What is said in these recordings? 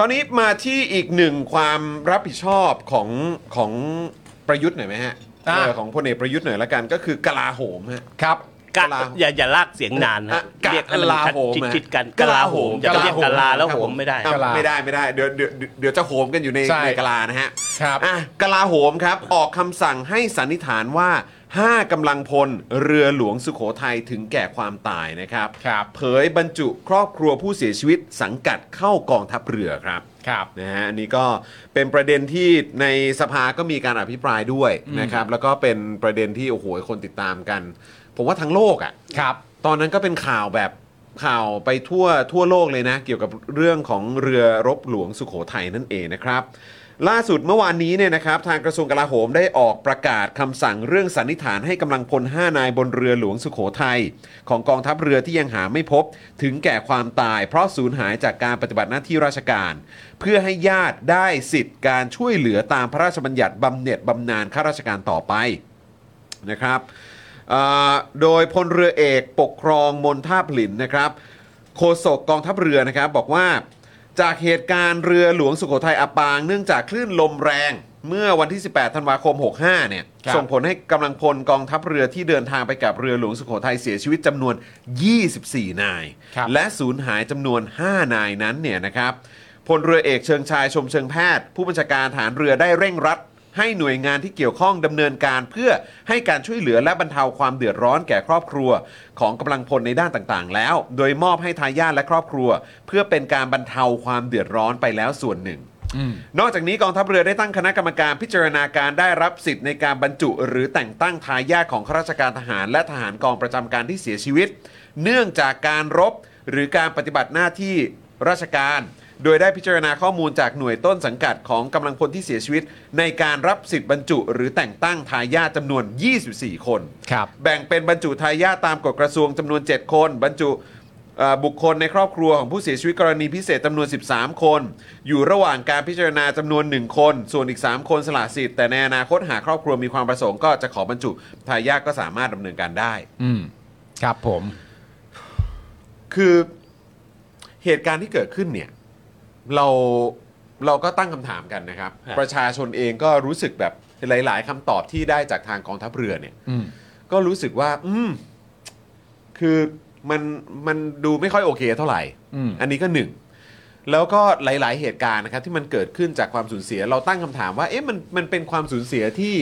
ราวนี้มาที่อีกหนึ่งความรับผิดชอบของของประยุทธ์หน่อยไหมฮะอะเออของพลเอกประยุทธ์หน่อยละกันก็คือกลาโหมฮะ ครับ กะกะลาอย่าอย่าลากเสียงนานฮะอะกะเรียกให้มันลาโหมชิดฮะชิดกันกะลาโหมอย่าไปเรียกกะลาแล้วครับโหผมไม่ได้ อ้าวกะลาไม่ได้ไม่ได้เดี๋ยวเดี๋ยวเดี๋ยวจะโหมกันอยู่ในใช่ ในกลานะฮะ ครับ อะกลาโหมครับ ออกคำสั่งให้สันนิษฐานว่า 5กำลังพลเรือหลวงสุโขทัยถึงแก่ความตายนะครับ ครับ เผยบรรจุครอบครัวผู้เสียชีวิตสังกัดเข้ากองทัพเรือครับ ครับ นะฮะอันนี้ก็เป็นประเด็นที่ในสภาก็มีการอภิปรายด้วยนะครับ แล้วก็เป็นประเด็นที่โอ้โหคนติดตามกัน ผมว่าทั้งโลกอะ ครับ ตอนนั้นก็เป็นข่าวแบบข่าวไปทั่วทั่วโลกเลยนะ เกี่ยวกับเรื่องของเรือรบหลวงสุโขทัยนั่นเองนะครับ ล่าสุดเมื่อวานนี้เนี่ยนะครับทางกระทรวงกลาโหมได้ออกประกาศคำสั่งเรื่องสันนิษฐานให้กำลังพล 5 นายบนเรือหลวงสุโขทัยของกองทัพเรือที่ยังหาไม่พบ ถึงแก่ความตาย เพราะสูญหายจากการปฏิบัติหน้าที่ราชการ เพื่อให้ญาติได้สิทธิ์การช่วยเหลือตามพระราชบัญญัติบำเหน็จบำนาญข้าราชการต่อไปนะครับโดยพลเรือเอกปกครองมนท่าผลินนะครับโฆษกกองทัพเรือนะครับบอกว่า จากเหตุการณ์เรือหลวงสุโขทัยอับปางเนื่องจากคลื่นลมแรง เมื่อวันที่ 18 ธันวาคม 65 เนี่ย ครับ ส่งผลให้กำลังพลกองทัพเรือที่เดินทางไปกับเรือหลวงสุโขทัยเสียชีวิตจำนวน 24 นาย ครับ และสูญหายจำนวน 5 นายนั้นเนี่ยนะครับพลเรือเอกเชิงชายชมเชิงแพทย์ ผู้บัญชาการฐานเรือได้เร่งรัด ให้หน่วยงานที่เกี่ยวข้องดำเนินการเพื่อให้การช่วยเหลือและบรรเทาความเดือดร้อนแก่ครอบครัว ของกำลังพลในด้านต่างๆ แล้ว โดยมอบให้ทายาทและครอบครัว เพื่อเป็นการบรรเทาความเดือดร้อนไปแล้วส่วนหนึ่งอืมนอกจากนี้กองทัพเรือได้ตั้งคณะกรรมการพิจารณาการได้รับสิทธิ์ในการบรรจุ หรือแต่งตั้งทายาทของข้าราชการทหาร และทหารกองประจำการที่เสียชีวิต เนื่องจากการรบ หรือการปฏิบัติหน้าที่ราชการ โดยได้พิจารณาข้อมูลจากหน่วยต้นสังกัดของกำลังพลที่เสียชีวิต ในการรับสิทธิ์บรรจุ หรือแต่งตั้งทายาทจำนวน 24 คน ครับ แบ่งเป็นบรรจุทายาทตามกฎกระทรวงจำนวน 7 คน บรรจุเอ่อบุคคลในครอบครัวของผู้เสียชีวิตกรณีพิเศษจำนวน 13 คน อยู่ระหว่างการพิจารณาจำนวน 1 คน ส่วนอีก 3 คนสละสิทธิ์แต่ในอนาคตหากครอบครัวมีความประสงค์ก็จะขอบรรจุทายาทก็สามารถดำเนินการได้ อืม ครับผม คือเหตุการณ์ที่เกิดขึ้นเนี่ย เราเราก็ตั้งคำถามกันนะครับ ฮะ ประชาชนเองก็รู้สึกแบบหลาย ๆคำตอบที่ได้จากทางกองทัพเรือเนี่ย อืม ก็รู้สึกว่า อืม คือมันมันดูไม่ค่อยโอเคเท่าไหร่ อืม อันนี้ก็หนึ่ง แล้วก็หลาย ๆ เหตุการณ์นะครับ ที่มันเกิดขึ้นจากความสูญเสีย เราตั้งคำถามว่า เอ๊ะมันมันเป็นความสูญเสียที่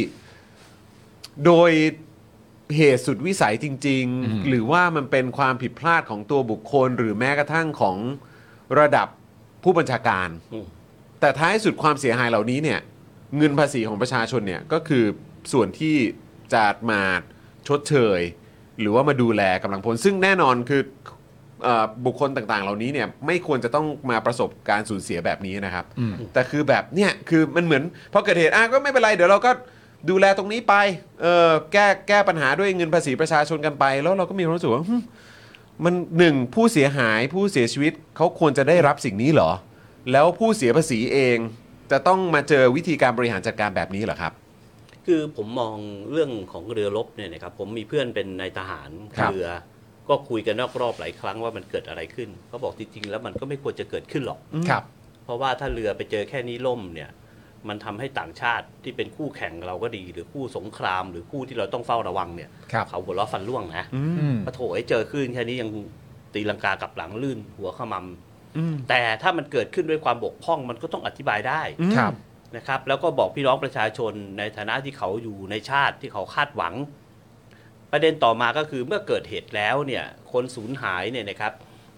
โดยเหตุสุดวิสัยจริง อืม ๆ หรือว่ามันเป็นความผิดพลาดของตัวบุคคล หรือแม้กระทั่งของระดับ ผู้บัญชาการอืมแต่ท้ายสุดความเสียหายเหล่านี้เนี่ยเงินภาษีของประชาชนเนี่ยก็คือส่วนที่จะมาชดเชย หรือว่ามาดูแลกำลังพล ซึ่งแน่นอนคือเออบุคคลต่างๆ เหล่านี้เนี่ยไม่ควรจะต้องมาประสบการสูญเสียแบบนี้นะครับอืมแต่คือแบบเนี่ยคือมันเหมือนพอเกิดเหตุอะก็ไม่เป็นไรเดี๋ยวเราก็ดูแลตรงนี้ไปเออแก้แก้ปัญหาด้วยเงินภาษีประชาชนกันไป แล้วเราก็มีความรู้สึกว่าหึ มันหนึ่งผู้เสียหายผู้เสียชีวิตเขาควรจะได้รับสิ่งนี้เหรอ แล้วผู้เสียภาษีเองจะต้องมาเจอวิธีการบริหารจัดการแบบนี้เหรอครับ คือผมมองเรื่องของเรือรบเนี่ยนะครับผมมีเพื่อนเป็นนายทหารครับเรือ ก็คุยกันนอกรอบหลายครั้งว่ามันเกิดอะไรขึ้นเขาบอกจริงๆแล้วมันก็ไม่ควรจะเกิดขึ้นหรอก ครับ เพราะว่าถ้าเรือไปเจอแค่นี้ล่มเนี่ย มันทำให้ต่างชาติที่เป็นคู่แข่งเราก็ดี หรือคู่สงครามหรือคู่ที่เราต้องเฝ้าระวังเนี่ยครับเขาหัวเราะฟันร่วงนะอืมพอโถไอ้เจอคลื่นแค่นี้ยังตีลังกากลับหลังลื่นหัวขมำแต่ถ้ามันเกิดขึ้นด้วยความบกพร่องมันก็ต้องอธิบายได้ครับนะครับ แล้วก็บอกพี่น้องประชาชนในฐานะที่เขาอยู่ในชาติที่เขาคาดหวัง ประเด็นต่อมาก็คือเมื่อเกิดเหตุแล้วเนี่ย คนสูญหายเนี่ยนะครับ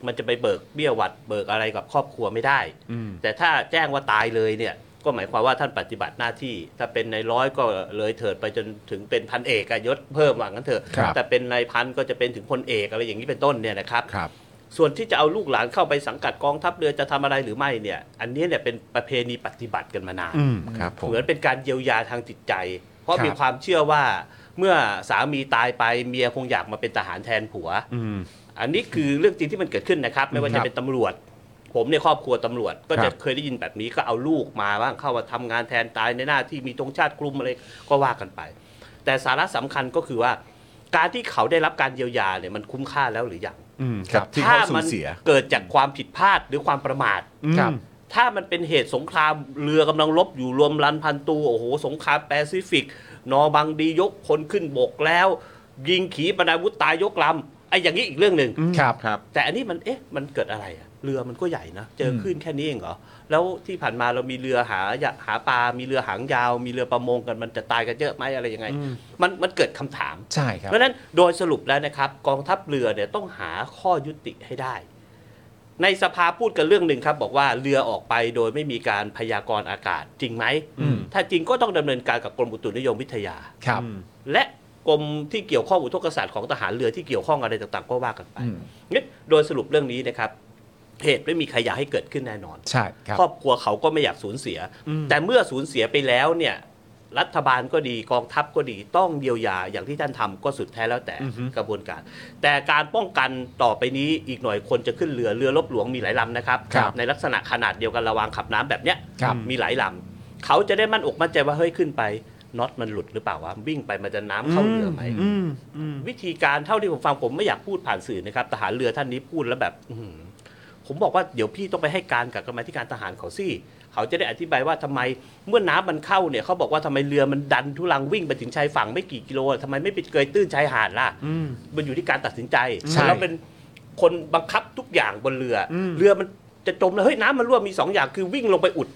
มันจะไปเบิกเบี้ยหวัดเบิกอะไรกับครอบครัวไม่ได้แต่ถ้าแจ้งว่าตายเลยเนี่ย ก็หมายความว่าท่านปฏิบัติหน้าที่ ถ้าเป็นในร้อยก็เลยเถิดไปจนถึงเป็นพันเอกอะยศเพิ่มว่างั้นเถอะครับ แต่เป็นนายพันก็จะเป็นถึงพลเอกอะไรอย่างนี้เป็นต้นเนี่ยนะครับ ครับ ส่วนที่จะเอาลูกหลานเข้าไปสังกัดกองทัพเรือจะทำอะไรหรือไม่เนี่ย อันนี้เนี่ยเป็นประเพณีปฏิบัติกันมานาน อืมครับผม เหมือนเป็นการเยียวยาทางจิตใจ เพราะครับ มีความเชื่อว่าเมื่อสามีตายไปเมียคงอยากมาเป็นทหารแทนผัว อืม อันนี้คือเรื่องจริงที่มันเกิดขึ้นนะครับ ไม่ว่าครัจะบเป็นตำรวจ ผมเนี่ยครอบครัวตำรวจก็ครัจะบ เคยได้ยินแบบนี้ก็เอาลูกมาบ้างเข้ามาทำงานแทนตายในหน้าที่มีธงชาติกลุ่มอะไรก็ว่ากันไป แต่สาระสำคัญก็คือว่า การที่เขาได้รับการเยียวยาเนี่ยมันคุ้มค่าแล้วหรือยังอืมครับที่ถ้าเขาสูมัญเสียเกิดจากความผิดพลาดหรือความประมาทครับ ถ้ามันเป็นเหตุสงครามเรือกำลังรบอยู่รวมรันพันตูโอ้โห สงครามแปซิฟิก นอร์บังดียกคนขึ้นบกแล้ว ยิงขีปนาวุธตายยกลำ ไอ้อย่างนี้อีกเรื่องหนึ่งครับครับ แต่อันนี้มันเอ๊ะมันเกิดอะไรอะเรือมันก็ใหญ่นะเจอคลื่นแค่นี้เองเหรอแล้วที่ผ่านมาเรามีเรือหาหาปลา มีเรือหางยาว มีเรือประมงกันมันจะตายกันเยอะไหมอะไรยังไง มันมันเกิดคำถามใช่ครับเพราะฉะนั้นโดยสรุปแล้วนะครับ กองทัพเรือเนี่ยต้องหาข้อยุติให้ได้ ในสภาพูดกันเรื่องหนึ่งครับ บอกว่าเรือออกไปโดยไม่มีการพยากรณ์อากาศจริงไหมอืมถ้าจริงก็ต้องดำเนินการกับกรมอุตุนิยมวิทยาครับ และ กรมที่เกี่ยวข้องอุทกศาสตร์ของทหารเรือที่เกี่ยวข้องอะไรต่างๆ ก็ว่ากันไปอืมงั้นโดยสรุปเรื่องนี้นะครับเหตุไม่มีใครอยากให้เกิดขึ้นแน่นอนใช่ครับครอบครัวเขาก็ไม่อยากสูญเสีย แต่เมื่อสูญเสียไปแล้วเนี่ยรัฐบาลก็ดีกองทัพก็ดีต้องเยียวยาอย่างที่ท่านทำก็สุดแท้แล้วแต่กระบวนการ แต่การป้องกันต่อไปนี้อีกหน่อยคนจะขึ้นเรือเรือรบหลวงมีหลายลำนะครับครับในลักษณะขนาดเดียวกันระวางขับน้ำแบบเนี้ยครับมีหลายลำเขาจะได้มั่นอกมั่นใจว่าเฮ้ยขึ้นไป น็อตมันหลุดหรือเปล่าวะวิ่งไปมันจะน้ำเข้าเรือไหมวิธีการเท่าที่ผมฟังผมไม่อยากพูดผ่านสื่อนะครับทหารเรือท่านนี้พูดแล้วแบบอื้อหือผมบอกว่าเดี๋ยวพี่ต้องไปให้การกับกรรมาธิการทหารเขาสิเขาจะได้อธิบายว่าทำไมเมื่อน้ำมันเข้าเนี่ยเขาบอกว่าทำไมเรือมันดันทุลังวิ่งไปถึงชายฝั่งไม่กี่กิโลทำไมไม่ไปเกยตื้นชายหาดล่ะมันอยู่ที่การตัดสินใจใช่แล้วเป็นคนบังคับทุกอย่างบนเรืออเรือมันจะจมแล้วเฮ้ยน้ำมันรั่วมีสองอย่างคือวิ่งลงไปอุด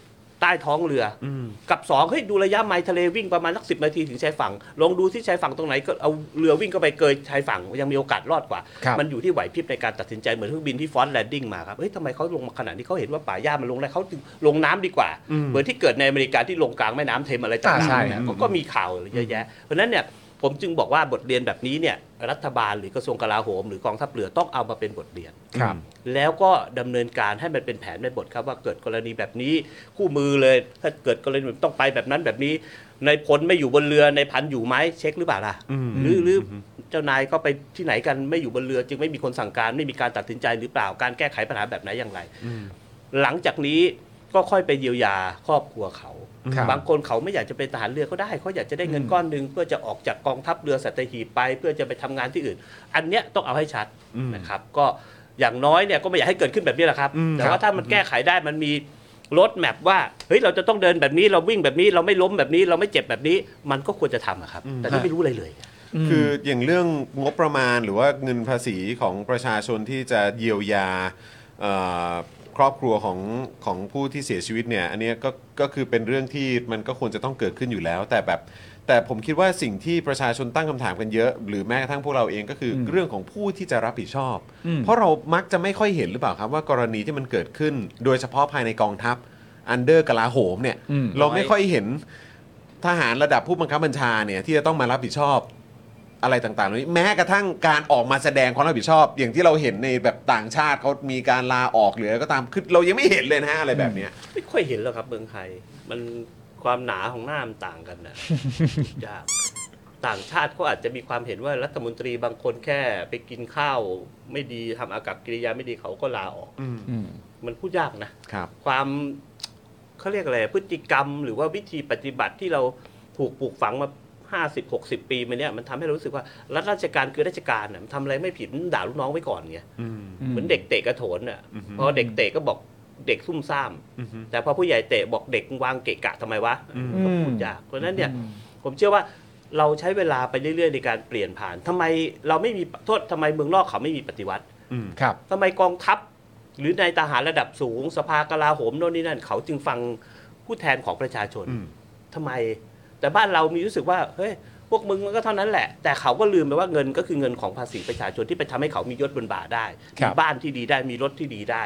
ใต้ท้องเรืออกับสองเฮ้ยดูระยะไมล์ทะเลวิ่งประมาณสักสินาทีถึงชายฝั่ง ลองดูที่ชายฝั่งตรงไหนก็เอาเรือวิ่งเข้าไปเกยชายฝั่งยังมีโอกาสรอดกว่าครับมันอยู่ที่ไหวพริบในการตัดสินใจเหมือนเครื่องบินที่ฟอนแลนดิ้งมาครับเฮ้ยทำไมเขาลงมาขนาดนี้เขาเห็นว่าป่าหญ้ามันลงได้เขาจึงลงน้ำดีกว่า เหมือนที่เกิดในอเมริกาที่ลงกลางแม่น้ำเทมอะไรต่าอ่าใช่งๆครันะบก็ก็มีข่าวเยอะแยะเพราะฉะนั้นเนี่ย ผมจึงบอกว่าบทเรียนแบบนี้เนี่ยรัฐบาลหรือกระทรวงกลาโหมหรือกองทัพเรือต้องเอามาเป็นบทเรียนครับแล้วก็ดำเนินการให้มันเป็นแผนในบทครับว่าเกิดกรณีแบบนี้คู่มือเลยถ้าเกิดกรณีแบบต้องไปแบบนั้นแบบนี้ในพลไม่อยู่บนเรือในพันอยู่ไหมเช็คหรือเปล่าล่ะหรือหรือเจ้านายก็ไปที่ไหนกันไม่อยู่บนเรือ จึงไม่มีคนสั่งการไม่มีการตัดสินใจหรือเปล่าการแก้ไขปัญหาแบบไหนอย่างไร หลังจากนี้ก็ค่อยไปเยียวยาครอบครัวเขา ครับ บางคนเขาไม่อยากจะเป็นทหารเรือก็ได้เขาอยากจะได้เงินก้อนหนึ่งเพื่อจะออกจากกองทัพเรือสัตหีบไป เพื่อจะไปทำงานที่อื่น อันเนี้ยต้องเอาให้ชัดนะครับ ก็อย่างน้อยเนี่ยก็ไม่อยากให้เกิดขึ้นแบบนี้แหละครับแต่ว่าถ้ามันแก้ไขได้มันมีรถแมพว่าเฮ้ยเราจะต้องเดินแบบนี้เราวิ่งแบบนี้เราไม่ล้มแบบนี้เราไม่เจ็บแบบนี้ มันก็ควรจะทำอะครับแต่นี่ไม่รู้อะไรเลย คืออย่างเรื่องงบประมาณหรือว่าเงินภาษีของประชาชนที่จะเยียวยาเอ่อ ครอบครัวของของผู้ที่เสียชีวิตเนี่ยอันเนี้ยก็ก็คือเป็นเรื่องที่มันก็ควรจะต้องเกิดขึ้นอยู่แล้ว แต่แบบแต่ผมคิดว่าสิ่งที่ประชาชนตั้งคำถามกันเยอะ หรือแม้กระทั่งพวกเราเองก็คืออเรื่องของผู้ที่จะรับผิดชอบ อืม เพราะเรามักจะไม่ค่อยเห็นหรือเปล่าครับว่ากรณีที่มันเกิดขึ้น โดยเฉพาะภายในกองทัพอันเดอร์กลาโหมเนี่ย อืม เราไม่ค่อยเห็นทหารระดับผู้บังคับบัญชาเนี่ยที่จะต้องมารับผิดชอบ อะไรต่างๆเหล่านี้แม้กระทั่งการออกมาแสดงความรับผิดชอบ อย่างที่เราเห็นในแบบต่างชาติเขามีการลาออกหรืออะไรก็ตามคือเรายังไม่เห็นเลยนะฮะอะไรแบบเนี้ย ไม่ค่อยเห็นแล้วครับเมืองไทย มันความหนาของหน้ามันต่างกันนะ ยากต่างชาติเขาอาจจะมีความเห็นว่ารัฐมนตรีบางคนแค่ไปกินข้าวไม่ดีทำอากับกิริยาไม่ดีเขาก็ลาออก อืมมันพูดยากนะ ครับ ความเขาเรียกอะไรพฤติกรรมหรือว่าวิธีปฏิบัติที่เราถูกปลูกฝังมา 50 60 ปีมาเนี่ยมันทำให้เรารู้สึกว่ารัฐราชการคือราชการน่ะมันทำอะไรไม่ผิดมันด่าลูกน้องไว้ก่อนไงเหมือนเด็กเตะกระโถนอะพอเด็กเตะก็บอกเด็กซุ่มซ่าม แต่พอผู้ใหญ่เตะบอกเด็กวางเกะกะทำไมวะก็พูดยากเพราะฉะนั้นเนี่ยผมเชื่อว่าเราใช้เวลาไปเรื่อยๆในการเปลี่ยนผ่านทำไมเราไม่มีโทษทำไมเมืองนอกเขาไม่มีปฏิวัติครับทำไมกองทัพ หรือในายทหารระดับสูง สภากลาโหมโน่นนี่นั่น เขาจึงฟังผู้แทนของประชาชนอืมทำไม แต่บ้านเรามีรู้สึกว่าเฮ้ยพวกมึงมันก็เท่านั้นแหละ แต่เขาก็ลืมไปว่าเงินก็คือเงินของภาษีประชาชนที่ไปทำให้เขามียศบนบ่าได้ครัมีบบ้านที่ดีได้มีรถที่ดีได้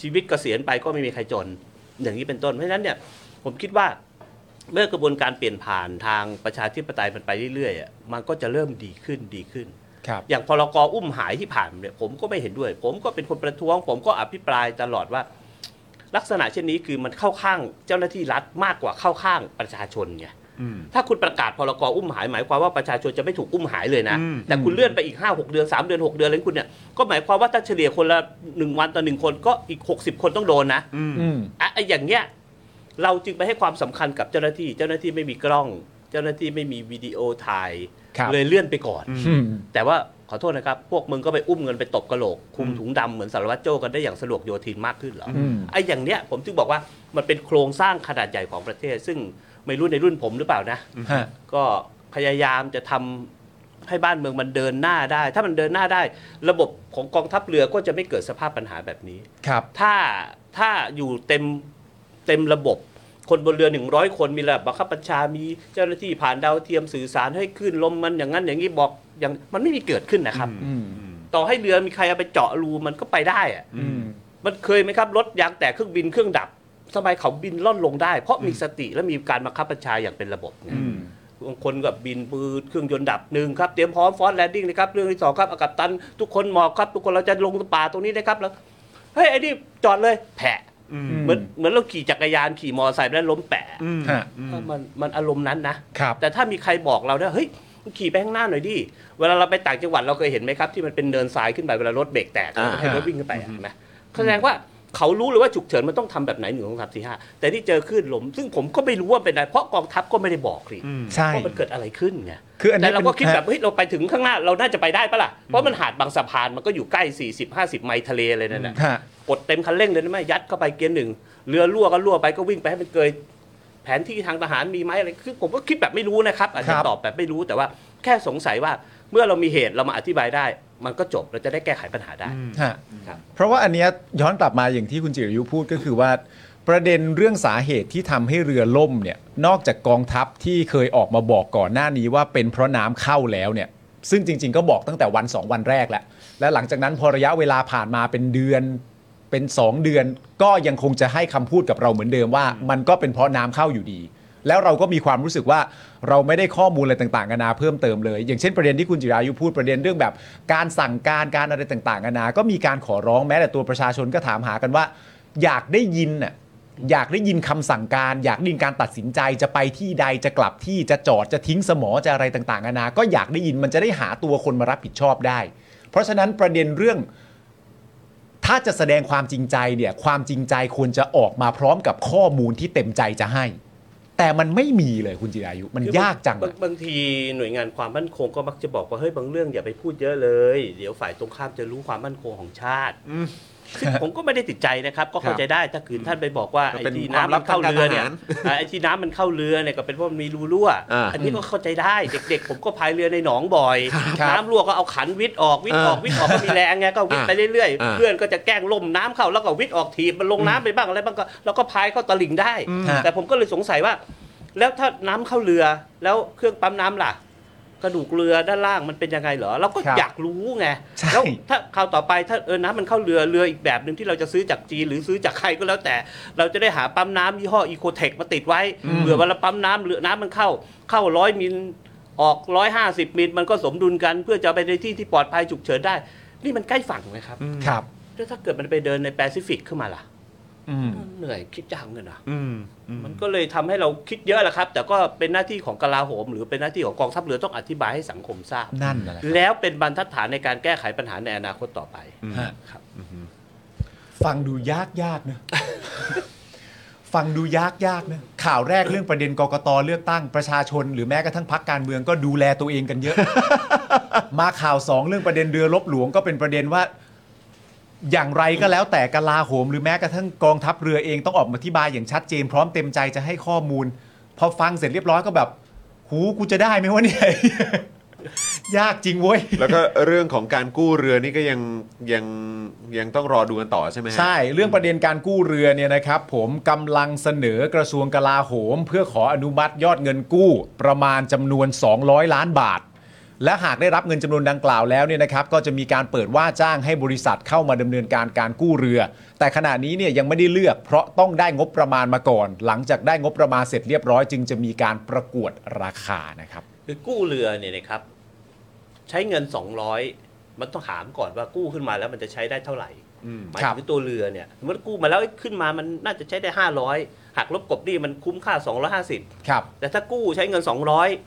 ชีวิตเกษียณไปก็ไม่มีใครจน อย่างนี้เป็นต้น เพราะฉะนั้นเนี่ยผมคิดว่าเมื่อกระบวนการเปลี่ยนผ่านทางประชาธิปไตยมันไปเรื่อยๆอะมันก็จะเริ่มดีขึ้นดีขึ้นครับอย่างพรกอุ้มหายที่ผ่านมาเนี่ยผมก็ไม่เห็นด้วย ผมก็เป็นคนประท้วง ผมก็อภิปรายตลอดว่า ลักษณะเช่นนี้คือมันเข้าข้างเจ้าหน้าที่รัฐมากกว่าเข้าข้างประชาชนไง ถ้าคุณประกาศพรกอุ้มหายหมายความว่าประชาชนจะไม่ถูกอุ้มหายเลยนะอืมแต่คุณเลื่อนไปอีก 5 6 เดือน 3 เดือน 6 เดือนอะไรของคุณเนี่ยก็หมายความว่าถ้าเฉลี่ยคนละหนึ่งวันต่อหนึ่งคนก็อีก 60 คนต้องโดนนะอืมอะไอ้อย่างเงี้ยเราจึงไปให้ความสำคัญกับเจ้าหน้าที่ เจ้าหน้าที่ไม่มีกล้อง เจ้าหน้าที่ไม่มีวิดีโอถ่ายครับเลยเลื่อนไปก่อนอืมแต่ว่าขอโทษนะครับ พวกมึงก็ไปอุ้มเงินไปตบกระโหลก คุมอืมถุงดำเหมือนสารวัตรโจ้กันได้อย่างสะดวกโยทินมากขึ้นเหรอออืมไอ้อย่างเนี้ยผมถึงบอกว่ามันเป็นโครงสร้างขนาดใหญ่ของประเทศ ซึ่ง ไม่รู้ในรุ่นผมหรือเปล่านะ ฮะ ก็พยายามจะทำให้บ้านเมืองมันเดินหน้าได้ ถ้ามันเดินหน้าได้ ระบบของกองทัพเรือก็จะไม่เกิดสภาพปัญหาแบบนี้ ครับ ถ้าถ้าอยู่เต็มเต็มระบบ คนบนเรือหนึ่งร้อยคนมีระดับบังคับบัญชา มีเจ้าหน้าที่ผ่านดาวเทียมสื่อสารให้ขึ้นลมมันอย่างนั้นอย่างนี้บอกอย่างมันไม่มีเกิดขึ้นนะครับ อืม ต่อให้เรือมีใครเอาไปเจาะรูมันก็ไปได้อะอืม มันเคยไหมครับรถยางแตกเครื่องบินเครื่องดับ ทำไมเขาบินล่อนลงได้ เพราะมีสติและมีการบังคับบัญชาอย่างเป็นระบบไงอืมบางคนกับบินปืนเครื่องยนต์ดับหนึ่งครับเตรียมพร้อมฟอนแลนดิ้งนะครับเรื่องที่สองครับอากาศตัน ทุกคนหมอบครับ ทุกคนเราจะลงป่าตรงนี้นะครับแล้วเฮ้ยไอ้นี่จอดเลยแผะอืมเหมือนเหมือนเราขี่จักรยานขี่มอเตอร์ไซค์แล้วล้มแปะอืมฮะอืมมันมันอารมณ์นั้นนะครับแต่ถ้ามีใครบอกเราได้เฮ้ยขี่ไปข้างหน้าหน่อยดิเวลาเราไปต่างจังหวัดเราเคยเห็นไหมครับที่มันเป็นเนินทรายขึ้นไปเวลารถเบรกแตกอ่าให้รถวิ่งขึ้นไปอะเห็นไหมแสดงว่า เขารู้เลยว่าฉุกเฉินมันต้องทำแบบไหนหนึ่งสองสามสี่ห้าแต่ที่เจอคลื่นลม ซึ่งผมก็ไม่รู้ว่าเป็นอะไร เพราะกองทัพก็ไม่ได้บอกสิอืมใช่ว่ามันเกิดอะไรขึ้นไงคืออันแต่นี้เราก็คิดป็นแบบเฮ้ยเราไปถึงข้างหน้าเราน่าจะไปได้ปะล่ะเพราะมันหาดบางสะพานมันก็อยู่ใกล้ 40 50 ไมล์ทะเลเลยนั่นแหละฮะกดเต็มคันเร่งเลยนะไม่ยัดเข้าไปเกียร์หนึ่งเรือรั่วก็รั่วไปก็วิ่งไปให้มันเกยแผนที่ทางทหารมีไหมอะไรคือผมก็คิดแบบไม่รู้นะครับอาจจะครับตอบแบบไม่รู้แต่ว่าแค่สงสัยว่าเมื่อเรามีเหตุเรามาอธิบายได้ มันก็จบเราจะได้แก้ไขปัญหาได้ ฮะครับ เพราะว่าอันเนี้ยย้อนกลับมาอย่างที่คุณจิรยุพูดก็คือว่า ประเด็นเรื่องสาเหตุที่ทำให้เรือล่มเนี่ยนอกจากกองทัพที่เคยออกมาบอกก่อนหน้านี้ว่าเป็นเพราะน้ำเข้าแล้วเนี่ย ซึ่งจริง ๆ ก็บอกตั้งแต่วัน 2 วันแรกแล้วและหลังจากนั้นพอระยะเวลาผ่านมาเป็นเดือนเป็น 2 เดือน ก็ยังคงจะให้คำพูดกับเราเหมือนเดิมว่า มันก็เป็นเพราะน้ำเข้าอยู่ดี แล้วเราก็มีความรู้สึกว่าเราไม่ได้ข้อมูลอะไรต่างๆนานาเพิ่มเติมเลย อย่างเช่นประเด็นที่คุณจิรายุพูดประเด็นเรื่องแบบ การสั่งการการอะไรต่างๆนานา ก็มีการขอร้องแม้แต่ตัวประชาชนก็ถามหากันว่า อยากได้ยินน่ะอยากได้ยินคำสั่งการ อยากได้ยินการตัดสินใจจะไปที่ใดจะกลับที่จะจอดจะทิ้งสมอจะอะไรต่างๆนานา ก็อยากได้ยินมันจะได้หาตัวคนมารับผิดชอบได้ เพราะฉะนั้นประเด็นเรื่องถ้าจะแสดงความจริงใจเนี่ยความจริงใจควรจะออกมาพร้อมกับข้อมูลที่เต็มใจจะให้ แต่มันไม่มีเลยคุณจิรายุ มันคือยากจังบาอะ บางทีหน่วยงานความมั่นคงก็มักจะบอกว่าเฮ้ยบางเรื่องอย่าไปพูดเยอะเลย เดี๋ยวฝ่ายตรงข้ามจะรู้ความมั่นคงของชาติ อืม ซึ่งผมก็ไม่ได้ติดใจนะครับ ก็เข้าใจได้ถ้าคืนท่านไปบอกว่าก็ไอ้เป็นที่ความน้ำลัมับนเข้าเรือเนี่ยทางการทหารอ่าไอ้ที่น้ำมันเข้าเรือเนี่ยก็เป็นเพราะมันมีรูรั่วอ่าอันนี้ก็เข้าใจได้เด็กๆ ผมก็พายเรือในหนองบ่อยครับน้ำรั่วก็เอาขันวิทย์ออกวิทย์ออกอ่าวิทย์ออกก็มีแรงไงก็วิทย์ไปเรื่อยอ่าๆเพื่อนก็จะแกล้งล่มน้ำเข้าแล้วก็วิทย์ออกถีบมันลงน้ำไปบ้างอะไรบ้างก็เราก็พายเข้าตลิ่งได้ฮะแต่ผมก็เลยสงสัยว่า แล้วถ้าน้ำเข้าเรือแล้วเครื่องปั๊มน้ำล่ะ กระดูกเรือด้านล่างมันเป็นยังไงเหรอเราก็ครับอยากรู้ไงใช่ แล้วถ้าคราวต่อไปถ้าเออน้ำมันเข้าเรือเรืออีกแบบหนึ่งที่เราจะซื้อจากจีนหรือซื้อจากใครก็แล้วแต่ เราจะได้หาปั๊มน้ำยี่ห้ออีโคเทคมาติดไว้เผื่อเวลาปั๊มน้ำเรือน้ำมันเข้าเข้าร้อยมิลออกร้อยห้าสิบมิลมันก็สมดุลกัน เพื่อจะเอาไปในที่ที่ปลอดภัยฉุกเฉินได้ นี่มันใกล้ฝั่งไหมครับ ครับ แล้วถ้าเกิดมันไปเดินในแปซิฟิกขึ้นมาล่ะอืม เหนื่อยคิดจังเลยนะอืมอืมมันก็เลยทำให้เราคิดเยอะแหละครับ แต่ก็เป็นหน้าที่ของกลาโหม หรือเป็นหน้าที่ของกองทัพเรือต้องอธิบายให้สังคมทราบนั่นน่ะแหละครับแล้วเป็นบรรทัดฐานในการแก้ไขปัญหาในอนาคตต่อไปฮะครับฟังดูยากยากๆเนอะฟังดูยากยากๆเนอะข่าวแรกเรื่องประเด็นกกตเลือกตั้งประชาชน หรือแม้กระทั่งพักการเมืองก็ดูแลตัวเองกันเยอะ มาข่าวสองเรื่องประเด็นเรือลบหลวงก็เป็นประเด็นว่า อย่างไรก็แล้วแต่กลาโหมหรือแม้กระทั่งกองทัพเรือเองต้องออกมาอธิบายอย่างชัดเจน พร้อมเต็มใจจะให้ข้อมูล พอฟังเสร็จเรียบร้อยก็แบบ หูกูจะได้ไหมวะเนี่ย ยากจริงเว้ย แล้วก็เรื่องของการกู้เรือนี่ก็ยังยังยังต้องรอดูกันต่อใช่ไหมฮะ ใช่เรื่องประเด็นการกู้เรือเนี่ยนะครับ ผมกำลังเสนอกระทรวงกลาโหม เพื่อขออนุมัติยอดเงินกู้ประมาณจำนวน 200 ล้านบาท และหากได้รับเงินจำนวนดังกล่าวแล้วเนี่ยนะครับก็จะมีการเปิดว่าจ้างให้บริษัทเข้ามาดำเนินการการกู้เรือ แต่ขณะนี้เนี่ยยังไม่ได้เลือก เพราะต้องได้งบประมาณมาก่อน หลังจากได้งบประมาณเสร็จเรียบร้อยจึงจะมีการประกวดราคานะครับ คือกู้เรือเนี่ยนะครับ ใช้เงิน 200 มันต้องถามก่อนว่ากู้ขึ้นมาแล้วมันจะใช้ได้เท่าไหร่อืมหมายครับถึงตัวเรือเนี่ยสมมติกู้มาแล้วขึ้นมามันน่าจะใช้ได้ 500หักลบกบหนี้มันคุ้มค่า 250ครับแต่ถ้ากู้ใช้เงิน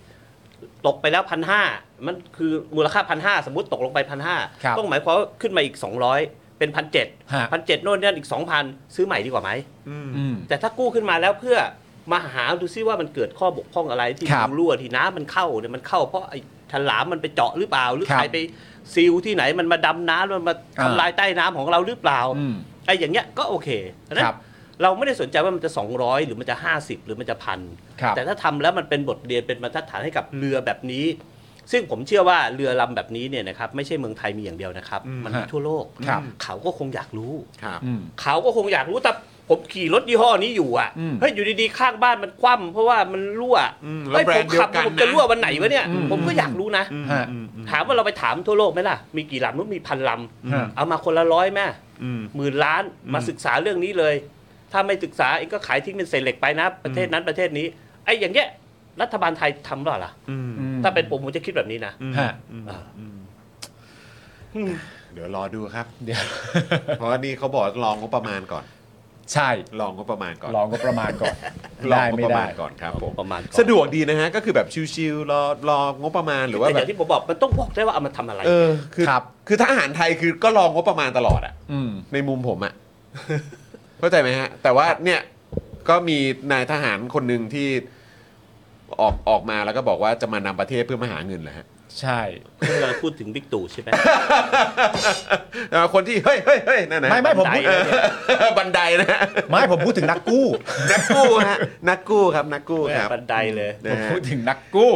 200 ตกไปแล้วพันห้า มันคือมูลค่าพันห้าสมมติตกลงไปพันห้าครับต้องหมายความว่าขึ้นมาอีก 200 เป็นพันเจ็ดฮะ พันเจ็ดโน่นนี่อีก 2,000 ซื้อใหม่ดีกว่าไหมอืมอืม แต่ถ้ากู้ขึ้นมาแล้วเพื่อมาหาดูซิว่ามันเกิดข้อบกพร่องอะไรที่ครับรูรั่วที่น้ำมันเข้าเนี่ยมันเข้าเพราะไอ้ฉลามมันไปเจาะหรือเปล่า หรือครับใครไปซีลที่ไหนมันมาดำน้ำมันมาอ่า ทำลายใต้น้ำของเราหรือเปล่าอืม ไอ้อย่างเงี้ยก็โอเคเพราะฉะนั้คนรับ เราไม่ได้สนใจว่ามันจะ 200 หรือมันจะ 50 หรือมันจะพันครับ แต่ถ้าทำแล้วมันเป็นบทเรียนเป็นบรรทัดฐานให้กับเรือแบบนี้ ซึ่งผมเชื่อว่าเรือลำแบบนี้เนี่ยนะครับไม่ใช่เมืองไทยมีอย่างเดียวนะครับ อืมมันมีทั่วโลก ครับ เขาก็คงอยากรู้ ครับ อืม เขาก็คงอยากรู้แต่ผมขี่รถยี่ห้อนี้อยู่อะอืมเฮ้ยอยู่ดีๆข้างบ้านมันคว่ำเพราะว่ามันรั่วอืมแล้วเฮ้ยแบรผนมด์เดียขัวกันผมจะนะ รั่ววันไหนวะเนี่ย อืม ผมก็อยากรู้นะ อืมฮะ อืมอืมถามว่าเราไปถามทั่วโลกไหมล่ะ มีกี่ลำนู้นมีพันลฮะำ เอามาคนละร้อยแม่อืม หมื่นล้านมาศึกษาเรื่องนี้เลย ถ้าไม่ศึกษาเองก็ขายทิ้งเป็นเศษเหล็กไปนะ ประเทศนั้นประเทศนี้ไอ้อย่างเงี้ย รัฐบาลไทยทำหรอล่ะอืมอืมถ้าเป็นผมผมจะคิดแบบนี้นะอืมฮะอืมอ่าอืมเดี๋ยวรอดูครับ เดี๋ยว เพราะว่านี่เขาบอกลองงบประมาณก่อน ใช่ลองงบประมาณก่อนลองก็ประมาณก่อน ลองได้งบไม่ประได้ มาณก่อนครับผมประมาณก่อน สะดวกดีนะฮะ ก็คือแบบชิวๆรอรองบประมาณหรือว่าแต่แบอบย่างที่ผมบอกมันต้องบอกได้ว่าเอามาทำอะไร เออคือครับ คือถ้าอาหารไทยคือก็รองงบประมาณตลอดอะ อืม ในมุมผมอะ เข้าใจไหมฮะ แต่ว่าเนี่ยก็มีนายทหารคนหนึ่งที่ ออกออกมาแล้วก็บอกว่าจะมานำประเทศเพื่อมาหาเงินแหละฮะ ใช่คุณกำลังพูดถึงบิ๊กตู่ใช่ไหมแต่ว่าคนที่เฮ้ยเฮ้ยเฮ้ยนั่นนะไม่ไม่ผมพูดบันไดนะเนี่ยบันไดนะฮะไม่ผมพูดถึงนักกู้ นักกู้ฮะนักกู้ครับนักกู้ครับ บันไดเลย นะผมฮะ พูดถึงนักกู้